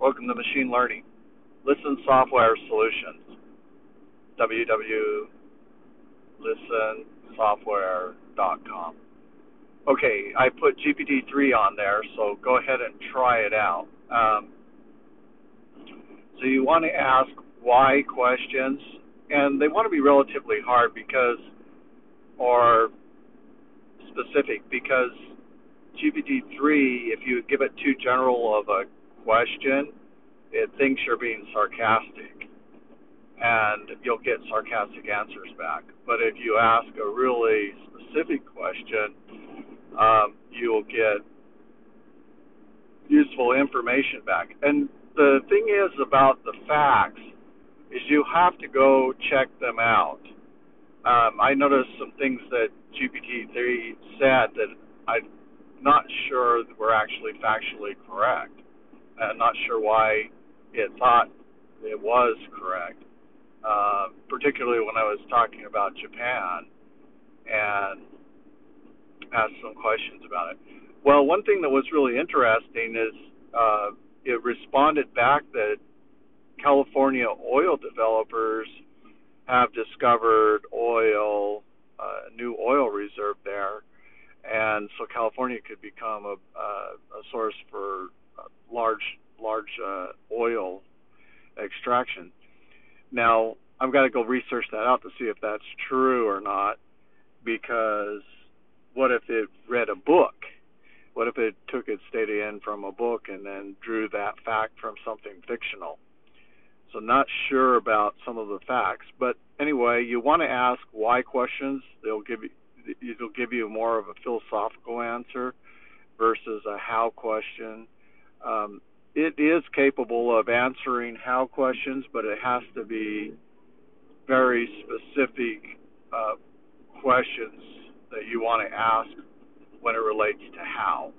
Welcome to Machine Learning. Listen Software Solutions. www.listensoftware.com. Okay, I put GPT-3 on there, so go ahead and try it out. Um, so you want to ask why questions, and they want to be relatively hard because, or specific, because GPT-3, if you give it too general of a question, it thinks you're being sarcastic, and you'll get sarcastic answers back. But if you ask a really specific question, um, you'll get useful information back. And the thing is about the facts is you have to go check them out. Um, I noticed some things that GPT-3 said that I'm not sure that were actually factually correct. I'm not sure why it thought it was correct, uh, particularly when I was talking about Japan and asked some questions about it. Well, one thing that was really interesting is uh, it responded back that California oil developers have discovered oil, uh, new oil reserve there, and so California could become a, uh, a source for large, large uh, oil extraction. Now, I've got to go research that out to see if that's true or not, because what if it read a book? What if it took its data in from a book and then drew that fact from something fictional? So not sure about some of the facts, but anyway, you want to ask why questions. They'll give you it'll give you more of a philosophical answer versus a how question. Um, it is capable of answering how questions, but it has to be very specific uh, questions that you want to ask when it relates to how.